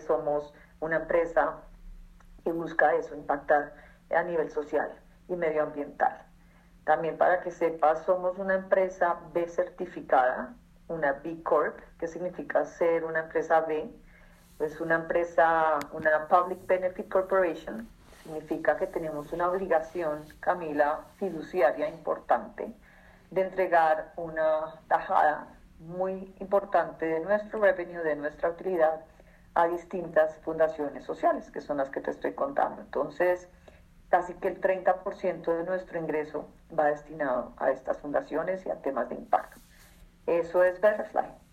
somos una empresa que busca eso, impactar a nivel social y medioambiental. También para que sepas, somos una empresa B certificada, una B Corp, que significa ser una empresa B. Es una empresa, una Public Benefit Corporation, significa que tenemos una obligación, Camila, fiduciaria importante de entregar una tajada muy importante de nuestro revenue, de nuestra utilidad a distintas fundaciones sociales, que son las que te estoy contando. Entonces, casi que el 30% de nuestro ingreso va destinado a estas fundaciones y a temas de impacto. Eso es Betterfly.